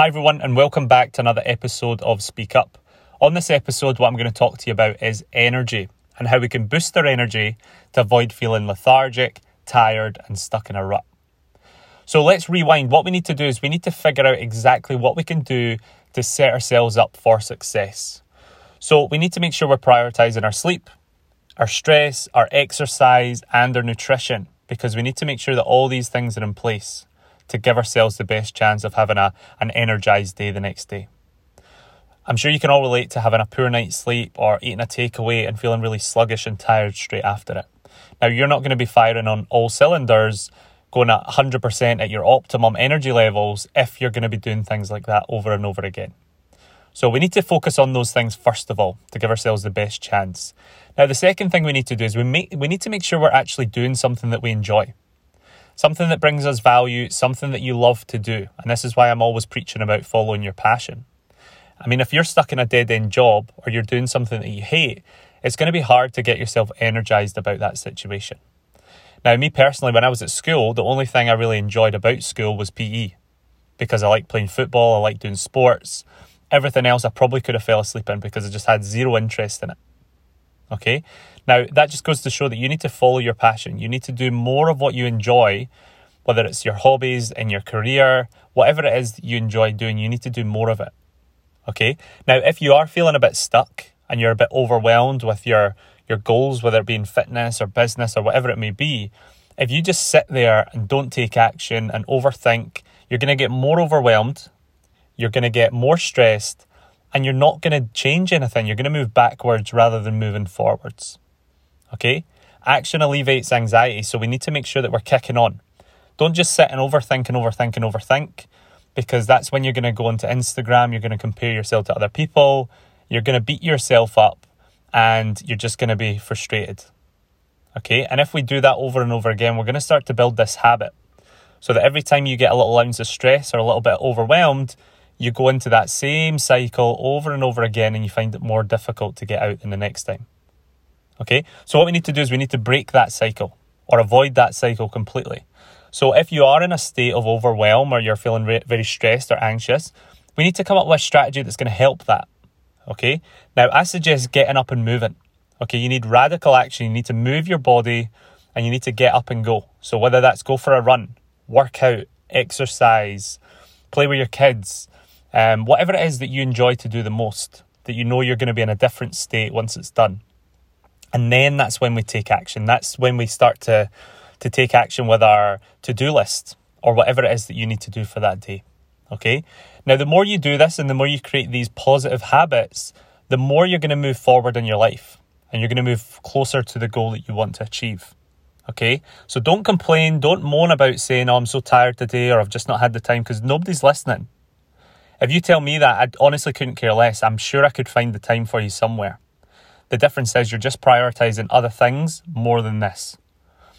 Hi, everyone, and welcome back to another episode of Speak Up. On this episode, what I'm going to talk to you about is energy and how we can boost our energy to avoid feeling lethargic, tired, and stuck in a rut. So let's rewind. What we need to do is we need to figure out exactly what we can do to set ourselves up for success. So we need to make sure we're prioritizing our sleep, our stress, our exercise, and our nutrition because we need to make sure that all these things are in place to give ourselves the best chance of having a, an energized day the next day. I'm sure you can all relate to having a poor night's sleep or eating a takeaway and feeling really sluggish and tired straight after it. Now, you're not going to be firing on all cylinders, going at 100% at your optimum energy levels if you're going to be doing things like that over and over again. So, we need to focus on those things first of all to give ourselves the best chance. Now, the second thing we need to do is we, make, we need to make sure we're actually doing something that we enjoy something that brings us value, something that you love to do. And this is why I'm always preaching about following your passion. I mean, if you're stuck in a dead end job or you're doing something that you hate, it's going to be hard to get yourself energized about that situation. Now, me personally, when I was at school, the only thing I really enjoyed about school was PE because I like playing football, I like doing sports. Everything else I probably could have fell asleep in because I just had zero interest in it. Okay? Now, that just goes to show that you need to follow your passion. You need to do more of what you enjoy, whether it's your hobbies in your career, whatever it is that you enjoy doing, you need to do more of it. Okay? Now, if you are feeling a bit stuck and you're a bit overwhelmed with your your goals, whether it be in fitness or business or whatever it may be, if you just sit there and don't take action and overthink, you're going to get more overwhelmed, you're going to get more stressed, and you're not going to change anything. You're going to move backwards rather than moving forwards. Okay? Action alleviates anxiety, so we need to make sure that we're kicking on. Don't just sit and overthink and overthink and overthink, because that's when you're going to go onto Instagram, you're going to compare yourself to other people, you're going to beat yourself up, and you're just going to be frustrated. Okay? And if we do that over and over again, we're going to start to build this habit so that every time you get a little ounce of stress or a little bit overwhelmed, you go into that same cycle over and over again and you find it more difficult to get out than the next time. Okay, so what we need to do is we need to break that cycle or avoid that cycle completely. So if you are in a state of overwhelm or you're feeling re- very stressed or anxious, we need to come up with a strategy that's going to help that. Okay, now I suggest getting up and moving. Okay, you need radical action. You need to move your body and you need to get up and go. So whether that's go for a run, work out, exercise, play with your kids, um, whatever it is that you enjoy to do the most, that you know you're going to be in a different state once it's done. And then that's when we take action. That's when we start to, to take action with our to do list or whatever it is that you need to do for that day. Okay? Now, the more you do this and the more you create these positive habits, the more you're going to move forward in your life and you're going to move closer to the goal that you want to achieve. Okay? So don't complain, don't moan about saying, oh, I'm so tired today or I've just not had the time because nobody's listening. If you tell me that, I honestly couldn't care less. I'm sure I could find the time for you somewhere. The difference is you're just prioritizing other things more than this.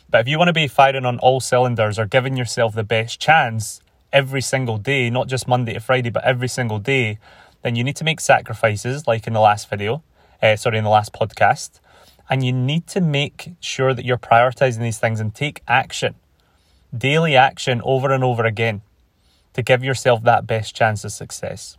But if you want to be firing on all cylinders or giving yourself the best chance every single day, not just Monday to Friday, but every single day, then you need to make sacrifices, like in the last video, uh, sorry, in the last podcast. And you need to make sure that you're prioritizing these things and take action, daily action over and over again to give yourself that best chance of success.